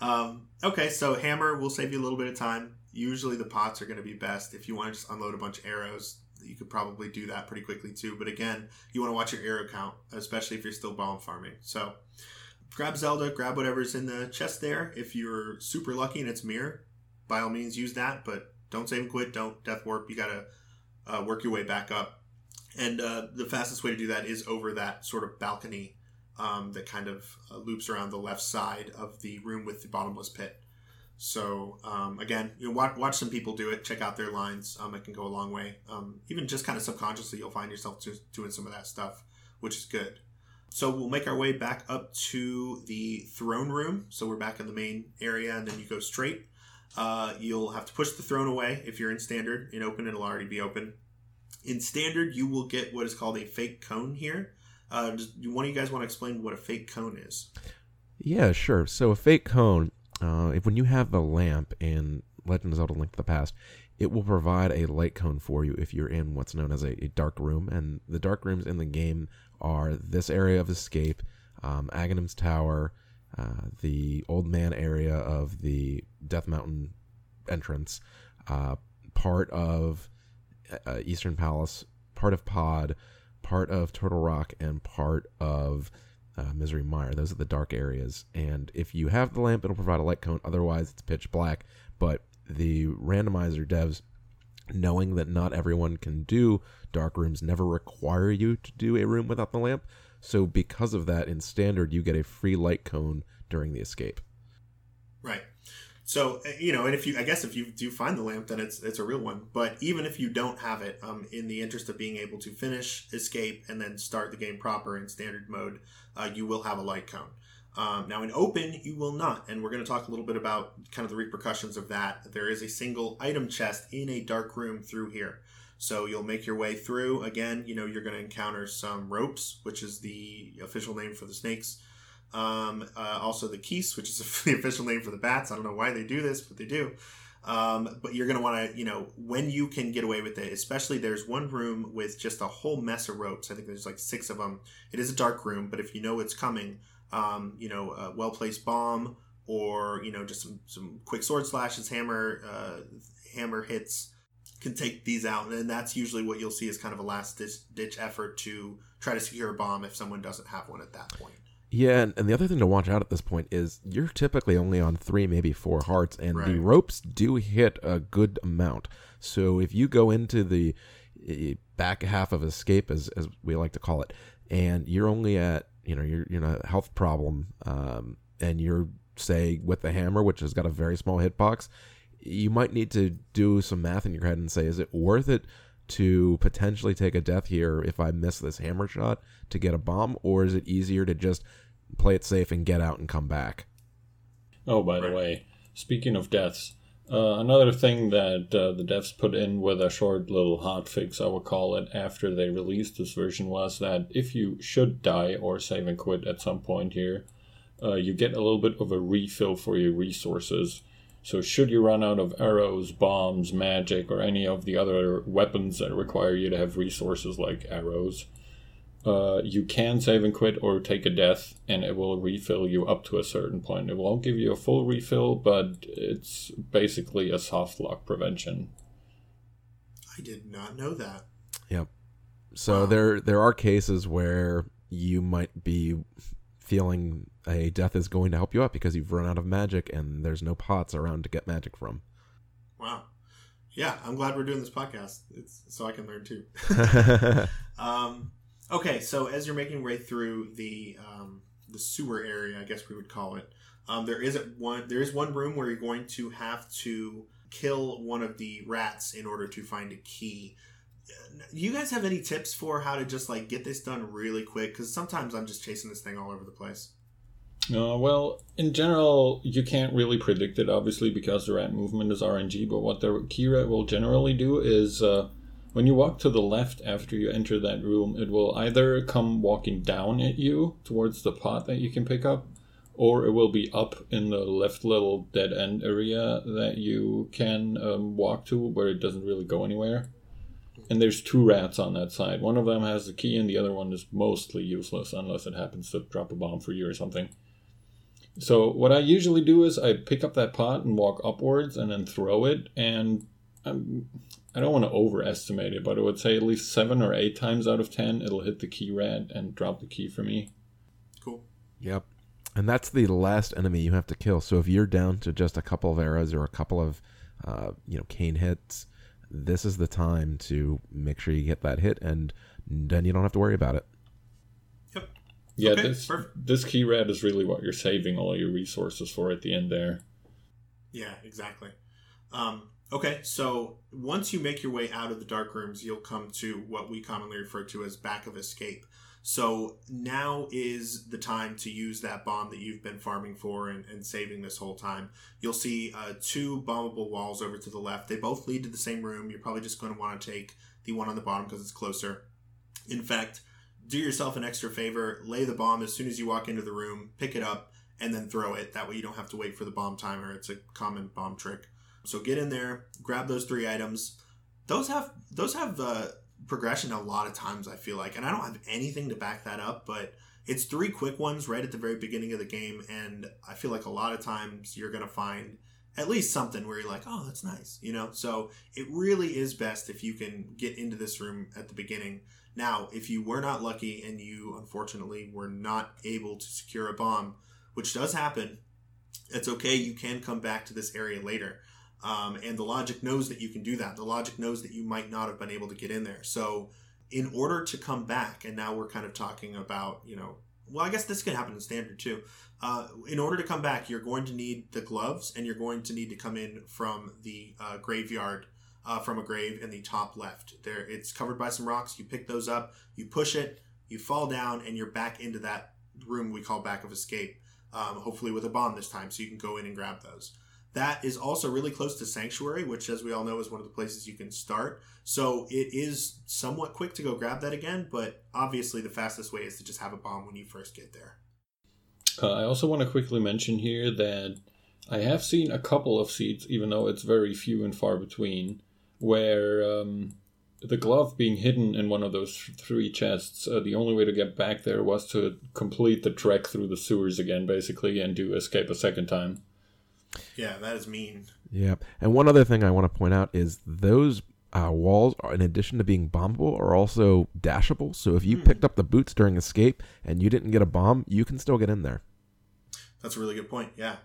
Um, okay, so hammer will save you a little bit of time. Usually the pots are going to be best. If you want to just unload a bunch of arrows, you could probably do that pretty quickly too. But again, you want to watch your arrow count, especially if you're still bomb farming. So grab Zelda, grab whatever's in the chest there. If you're super lucky and it's mirror, by all means use that, but don't save and quit. Don't death warp. You gotta uh, work your way back up. And uh, the fastest way to do that is over that sort of balcony um, that kind of uh, loops around the left side of the room with the bottomless pit. So um, again, you know, watch, watch some people do it. Check out their lines. Um, it can go a long way. Um, even just kind of subconsciously, you'll find yourself just doing some of that stuff, which is good. So we'll make our way back up to the throne room. So we're back in the main area, and then you go straight. Uh, you'll have to push the throne away if you're in standard. In open, it'll already be open. In standard, you will get what is called a fake cone here. Uh, does one of you guys want to explain what a fake cone is? Yeah, sure. So a fake cone, uh, if when you have the lamp in Legend of Zelda: Link to the Past, it will provide a light cone for you if you're in what's known as a, a dark room. And the dark rooms in the game are this area of escape, um, Aghanim's Tower, uh, the Old Man area of the Death Mountain entrance, uh, part of uh, Eastern Palace, part of Pod, part of Turtle Rock, and part of uh, Misery Mire. Those are the dark areas. And if you have the lamp, it'll provide a light cone. Otherwise, it's pitch black. But the randomizer devs, knowing that not everyone can do dark rooms, never require you to do a room without the lamp. So because of that, in standard, you get a free light cone during the escape. Right. So uh, you know, and if you, I guess, if you do find the lamp, then it's it's a real one. But even if you don't have it, um, in the interest of being able to finish, escape, and then start the game proper in standard mode, uh, you will have a light cone. Um, now in open, you will not, and we're going to talk a little bit about kind of the repercussions of that. There is a single item chest in a dark room through here. So you'll make your way through. Again, you know, you're going to encounter some ropes, which is the official name for the snakes. Um, uh, also the Keese, which is (laughs) the official name for the bats. I don't know why they do this, but they do. Um, but you're going to want to, you know, when you can get away with it, especially there's one room with just a whole mess of ropes. I think there's like six of them. It is a dark room, but if you know it's coming, um, you know, a well placed bomb or, you know, just some, some quick sword slashes, hammer, uh, hammer hits can take these out. And that's usually what you'll see is kind of a last ditch, ditch effort to try to secure a bomb if someone doesn't have one at that point. Yeah, and, and the other thing to watch out at this point is you're typically only on three, maybe four hearts, and right. the ropes do hit a good amount. So if you go into the eh, back half of escape, as, as we like to call it, and you're only at, you know, you're, you're in a health problem, um, and you're, say, with the hammer, which has got a very small hitbox, you might need to do some math in your head and say, is it worth it to potentially take a death here if I miss this hammer shot to get a bomb, or is it easier to just play it safe and get out and come back. Oh, by the way, speaking of deaths, uh, another thing that uh, the devs put in with a short little hotfix, I would call it, after they released this version was that if you should die or save and quit at some point here, uh, you get a little bit of a refill for your resources. So, should you run out of arrows, bombs, magic, or any of the other weapons that require you to have resources like arrows, uh, you can save and quit or take a death, and it will refill you up to a certain point. It won't give you a full refill, but it's basically a soft lock prevention. I did not know that. Yep. So wow. there there are cases where you might be feeling a death is going to help you out because you've run out of magic and there's no pots around to get magic from. Wow. Yeah, I'm glad we're doing this podcast. It's so I can learn too. (laughs) (laughs) um, Okay, so as you're making your way through the um, the sewer area, I guess we would call it, um, there is one there is one room where you're going to have to kill one of the rats in order to find a key. You guys have any tips for how to just like get this done really quick? Because sometimes I'm just chasing this thing all over the place. Uh, well, in general, you can't really predict it, obviously, because the rat movement is RNG. But what the key rat will generally do is uh, when you walk to the left after you enter that room, it will either come walking down at you towards the pot that you can pick up, or it will be up in the left little dead end area that you can um, walk to where it doesn't really go anywhere. And there's two rats on that side. One of them has the key, and the other one is mostly useless unless it happens to drop a bomb for you or something. So, what I usually do is I pick up that pot and walk upwards and then throw it, and I'm, I don't want to overestimate it, but I would say at least seven or eight times out of ten, it'll hit the key rat and drop the key for me. Cool. Yep. And that's the last enemy you have to kill. So if you're down to just a couple of arrows or a couple of, uh, you know, cane hits, this is the time to make sure you get that hit, and then you don't have to worry about it. Yep. Yeah, Okay, this perfect. this key red is really what you're saving all your resources for at the end there. Yeah, exactly. Um, okay, so once you make your way out of the dark rooms, you'll come to what we commonly refer to as back of escape. So now is the time to use that bomb that you've been farming for and, and saving this whole time. You'll see uh, two bombable walls over to the left. They both lead to the same room. You're probably just going to want to take the one on the bottom because it's closer. In fact, do yourself an extra favor, lay the bomb as soon as you walk into the room, pick it up, and then throw it. That way you don't have to wait for the bomb timer. It's a common bomb trick. So get in there, grab those three items. Those have those have uh, progression a lot of times. I feel like, and I don't have anything to back that up, but it's three quick ones right at the very beginning of the game, and I feel like a lot of times you're gonna find at least something where you're like, oh, that's nice, you know. So it really is best if you can get into this room at the beginning. Now, if you were not lucky and you unfortunately were not able to secure a bomb, which does happen, it's okay. You can come back to this area later. Um, and the logic knows that you can do that. The logic knows that you might not have been able to get in there. So, in order to come back, and now we're kind of talking about, you know, well, I guess this can happen in standard too. Uh, in order to come back, you're going to need the gloves, and you're going to need to come in from the uh, graveyard, uh, from a grave in the top left. There, it's covered by some rocks. You pick those up, you push it, you fall down, and you're back into that room we call back of escape. Um, hopefully with a bomb this time, so you can go in and grab those. That is also really close to Sanctuary, which, as we all know, is one of the places you can start. So it is somewhat quick to go grab that again, but obviously the fastest way is to just have a bomb when you first get there. Uh, I also want to quickly mention here that I have seen a couple of seeds, even though it's very few and far between, where um, the glove being hidden in one of those three chests, uh, the only way to get back there was to complete the trek through the sewers again, basically, and do escape a second time. Yeah, that is mean. Yeah. And one other thing I want to point out is those uh, walls, are, in addition to being bombable, are also dashable. So if you Hmm. picked up the boots during escape and you didn't get a bomb, you can still get in there. That's a really good point. Yeah.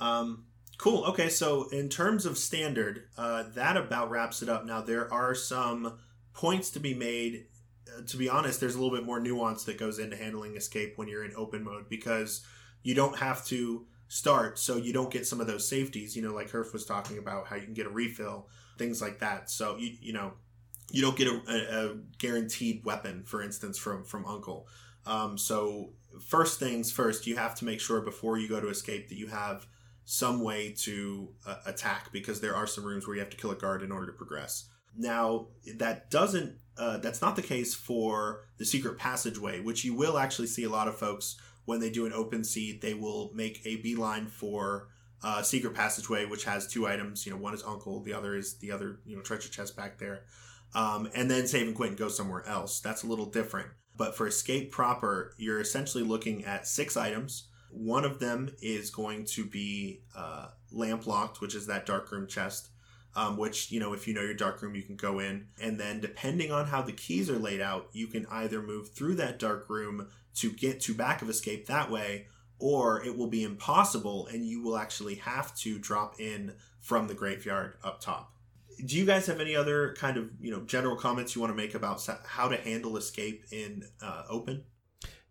Um, cool. Okay, so in terms of standard, uh, that about wraps it up. Now there are some points to be made. Uh, to be honest, there's a little bit more nuance that goes into handling escape when you're in open mode because you don't have to start, so you don't get some of those safeties. You know, like Herf was talking about how you can get a refill, things like that. So you you know you don't get a, a, guaranteed weapon, for instance, from from Uncle. Um, so first things first, you have to make sure before you go to escape that you have some way to uh, attack because there are some rooms where you have to kill a guard in order to progress. Now that doesn't uh, that's not the case for the secret passageway, which you will actually see a lot of folks when they do an open seed. They will make a beeline for uh, secret passageway, which has two items. You know, one is Uncle, the other is the other you know treasure chest back there, um, and then save and quit and go somewhere else. That's a little different. But for escape proper, you're essentially looking at six items. One of them is going to be uh, lamp locked, which is that dark room chest. Um, which you know, if you know your dark room, you can go in, and then depending on how the keys are laid out, you can either move through that dark room to get to back of escape that way, or it will be impossible, and you will actually have to drop in from the graveyard up top do you guys have any other kind of you know general comments you want to make about how to handle escape in uh, open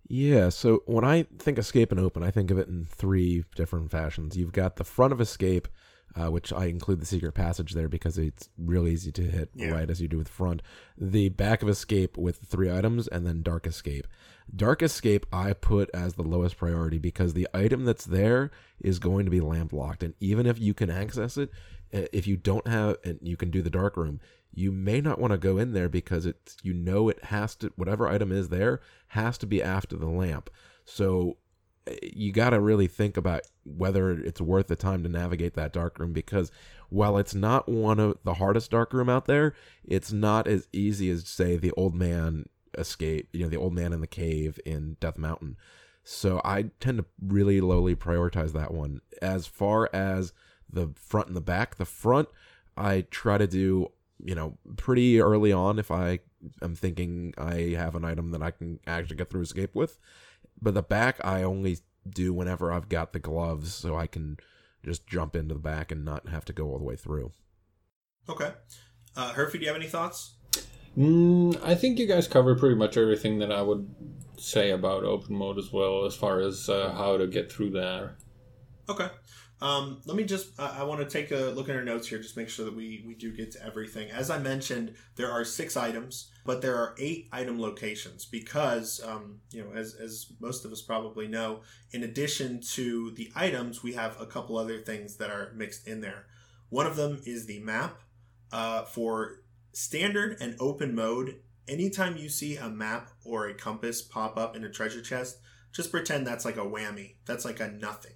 Yeah, so when I think escape and open, I think of it in three different fashions. You've got the front of escape, uh, which I include the secret passage there because it's real easy to hit Yeah. right as you do with front. The back of escape with three items, and then dark escape. Dark escape I put as the lowest priority because the item that's there is going to be lamp locked, and even if you can access it, uh, if you don't have and you can do the dark room, you may not want to go in there because it's you know it has to whatever item is there has to be after the lamp. So uh, you got to really think about whether it's worth the time to navigate that dark room because while it's not one of the hardest dark room out there, it's not as easy as say the old man escape, you know, the old man in the cave in Death Mountain. So I tend to really lowly prioritize that one. As far as the front and the back, the front I try to do, you know, pretty early on if I am thinking I have an item that I can actually get through escape with. But the back I only do whenever I've got the gloves, so I can just jump into the back and not have to go all the way through. Okay. Uh, Herfy, do you have any thoughts? Mm, I think you guys cover pretty much everything that I would say about open mode as well, as far as uh, how to get through there. Okay. Um, let me just, uh, I want to take a look at our notes here, just make sure that we, we do get to everything. As I mentioned, there are six items, but there are eight item locations because, um, you know, as, as most of us probably know, in addition to the items, we have a couple other things that are mixed in there. One of them is the map. Uh, for standard and open mode, anytime you see a map or a compass pop up in a treasure chest, just pretend that's like a whammy. That's like a nothing.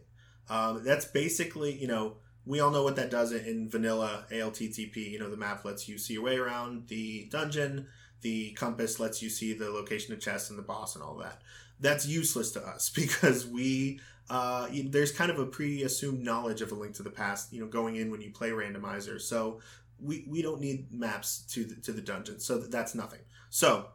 Um, that's basically, you know, we all know what that does in vanilla ALTTP. You know, the map lets you see your way around the dungeon. The compass lets you see the location of chests and the boss and all that. That's useless to us (laughs) because we uh, there's kind of a pre-assumed knowledge of a link to the past. You know, going in when you play randomizer. So we, we don't need maps to the, to the dungeon. So that's nothing. So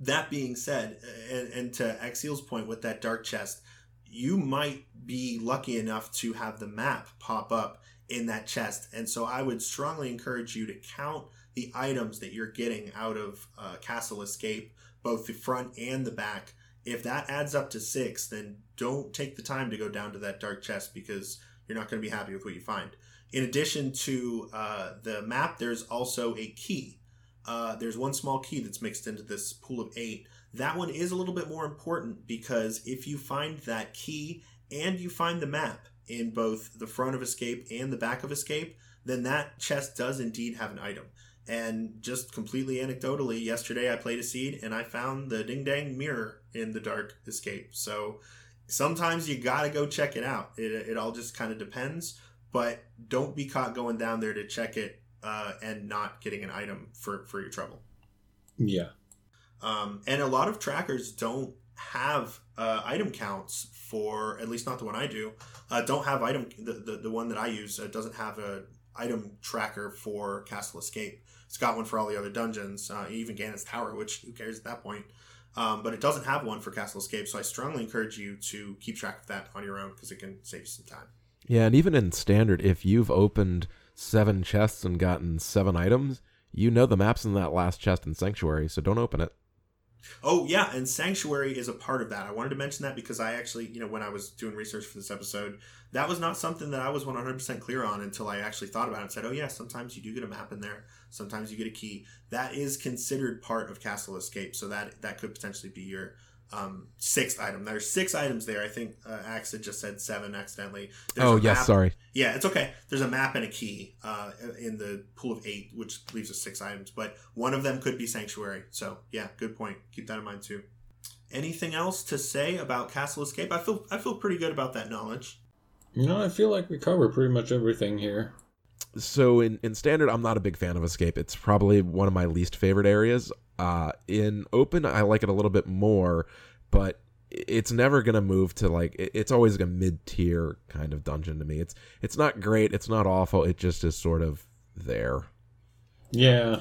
that being said, and, and to Axial's point with that dark chest, you might be lucky enough to have the map pop up in that chest. And so I would strongly encourage you to count the items that you're getting out of uh, Castle Escape, both the front and the back. If that adds up to six, then don't take the time to go down to that dark chest because you're not going to be happy with what you find. In addition to uh, the map, there's also a key. Uh, there's one small key that's mixed into this pool of eight that one is a little bit more important because if you find that key and you find the map in both the front of Escape and the back of Escape, then that chest does indeed have an item. And just completely anecdotally, yesterday I played a seed and I found the ding dang mirror in the dark escape. So sometimes you gotta go check it out. It, it all just kind of depends, but don't be caught going down there to check it uh, and not getting an item for, for your trouble. Yeah. Um, and a lot of trackers don't have uh, item counts for at least not the one I do. Uh, don't have item the, the, the one that I use uh, doesn't have a item tracker for Castle Escape. It's got one for all the other dungeons, uh, even Ganon's Tower, which who cares at that point. Um, but it doesn't have one for Castle Escape, so I strongly encourage you to keep track of that on your own because it can save you some time. Yeah, and even in standard, if you've opened seven chests and gotten seven items, you know the map's in that last chest in Sanctuary, so don't open it. Oh yeah, and Sanctuary is a part of that. I wanted to mention that because I actually, you know, when I was doing research for this episode, that was not something that I was 100% clear on until I actually thought about it and said, "Oh yeah, sometimes you do get a map in there. Sometimes you get a key. That is considered part of Castle Escape, so that that could potentially be your um, sixth item. There's six items there. I think uh, Axe had just said seven accidentally. There's oh yes, sorry. Yeah, it's okay. There's a map and a key uh, in the pool of eight, which leaves us six items. But one of them could be sanctuary. So yeah, good point. Keep that in mind too. Anything else to say about Castle Escape? I feel I feel pretty good about that knowledge. You know, I feel like we cover pretty much everything here. So in, in standard, I'm not a big fan of Escape. It's probably one of my least favorite areas. Uh, in open, I like it a little bit more, but it's never gonna move to like it's always like a mid tier kind of dungeon to me. It's it's not great, it's not awful. It just is sort of there. Yeah.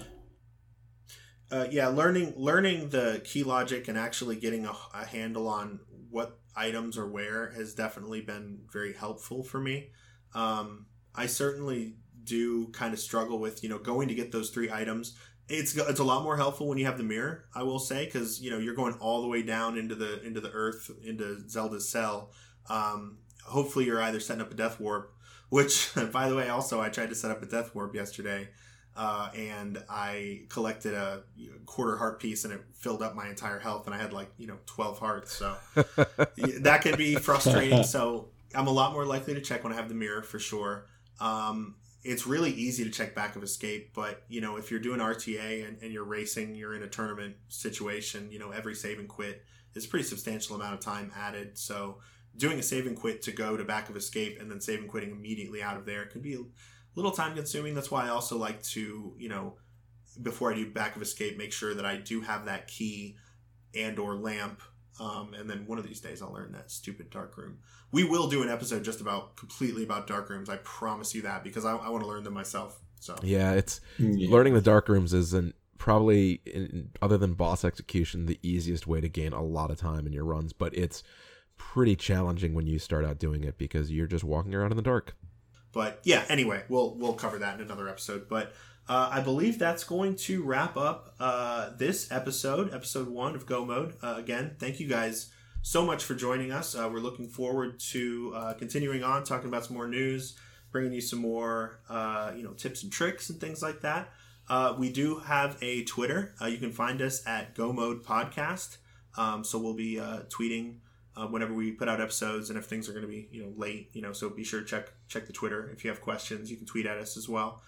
Uh, yeah, learning learning the key logic and actually getting a, a handle on what items are where has definitely been very helpful for me. Um, I certainly do kind of struggle with you know going to get those three items it's it's a lot more helpful when you have the mirror i will say because you know you're going all the way down into the into the earth into zelda's cell. Um, hopefully you're either setting up a death warp which (laughs) by the way also i tried to set up a death warp yesterday uh, and i collected a quarter heart piece and it filled up my entire health and i had like you know 12 hearts so (laughs) that can be frustrating so i'm a lot more likely to check when i have the mirror for sure. Um, it's really easy to check back of escape but you know if you're doing rta and, and, you're racing you're in a tournament situation you know every save and quit is a pretty substantial amount of time added. So doing a save and quit to go to back of escape and then save and quitting immediately out of there can be a little time consuming. That's why i also like to you know before i do back of escape make sure that i do have that key and or lamp um, and then one of these days I'll learn that stupid dark room. We will do an episode just about completely about dark rooms. I promise you that because I, I want to learn them myself. So yeah, it's yeah. learning the dark rooms isn't probably in, other than boss execution the easiest way to gain a lot of time in your runs, but it's pretty challenging when you start out doing it because you're just walking around in the dark. But yeah, anyway, we'll we'll cover that in another episode. But uh, I believe that's going to wrap up uh, this episode, episode one of Go Mode. Uh, again, thank you guys so much for joining us. Uh, we're looking forward to uh, continuing on talking about some more news, bringing you some more uh, you know tips and tricks and things like that. we do have a Twitter. you can find us at Go Mode Podcast. Um, so we'll be tweeting whenever we put out episodes and if things are going to be you know late you know so be sure to check check the twitter if you have questions you can tweet at us as well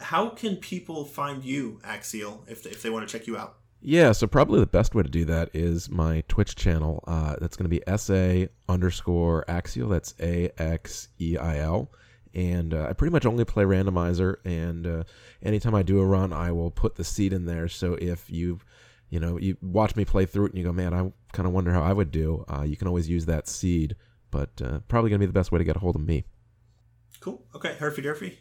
how can people find you axial if, if they want to check you out yeah so probably the best way to do that is my twitch channel uh, that's going to be sa underscore axial that's a-x-e-i-l and uh, I pretty much only play randomizer. And uh, anytime I do a run, I will put the seed in there. So if you you know, you watch me play through it and you go, man, I kind of wonder how I would do. Uh, you can always use that seed, but uh, probably going to be the best way to get a hold of me. Cool. Okay, Herfy Durfy.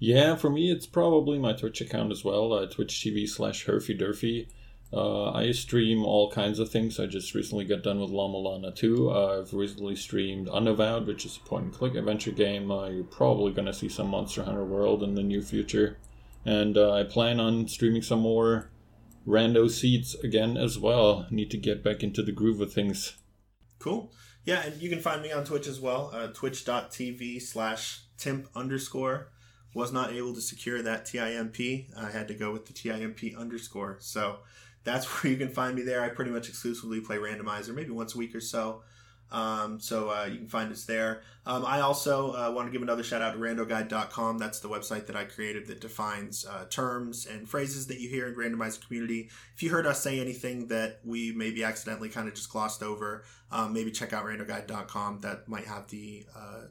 Yeah, for me, it's probably my Twitch account as well, uh, Twitch TV slash Herfy Durfy. Uh, I stream all kinds of things. I just recently got done with La Mulana 2. Uh, I've recently streamed Unavowed, which is a point and click adventure game. Uh, you're probably going to see some Monster Hunter World in the near future. And uh, I plan on streaming some more rando seeds again as well. Need to get back into the groove of things. Cool. Yeah, and you can find me on Twitch as well, uh, twitch.tv slash timp underscore. Was not able to secure that TIMP. I had to go with the TIMP underscore. So that's (laughs) where you can find me there. I pretty much exclusively play randomizer, maybe once a week or so. Um, so uh, you can find us there. Um, I also uh, want to give another shout out to randoguide.com. That's the website that I created that defines uh, terms and phrases that you hear in randomizer community. If you heard us say anything that we maybe accidentally kind of just glossed over, um, maybe check out randoguide.com. That might have the, uh,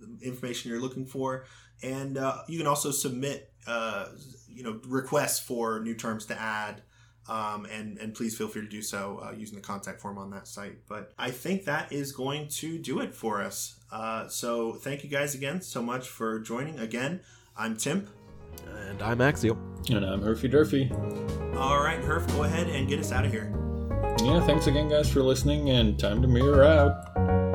the information you're looking for. And uh, you can also submit, uh, you know, requests for new terms to add. Um, and and please feel free to do so uh, using the contact form on that site. But I think that is going to do it for us. Uh, so thank you guys again so much for joining. Again, I'm tim And I'm Axial. And I'm Herfy Durfy. All right, Herf, go ahead and get us out of here. Yeah, thanks again, guys, for listening, and time to mirror out.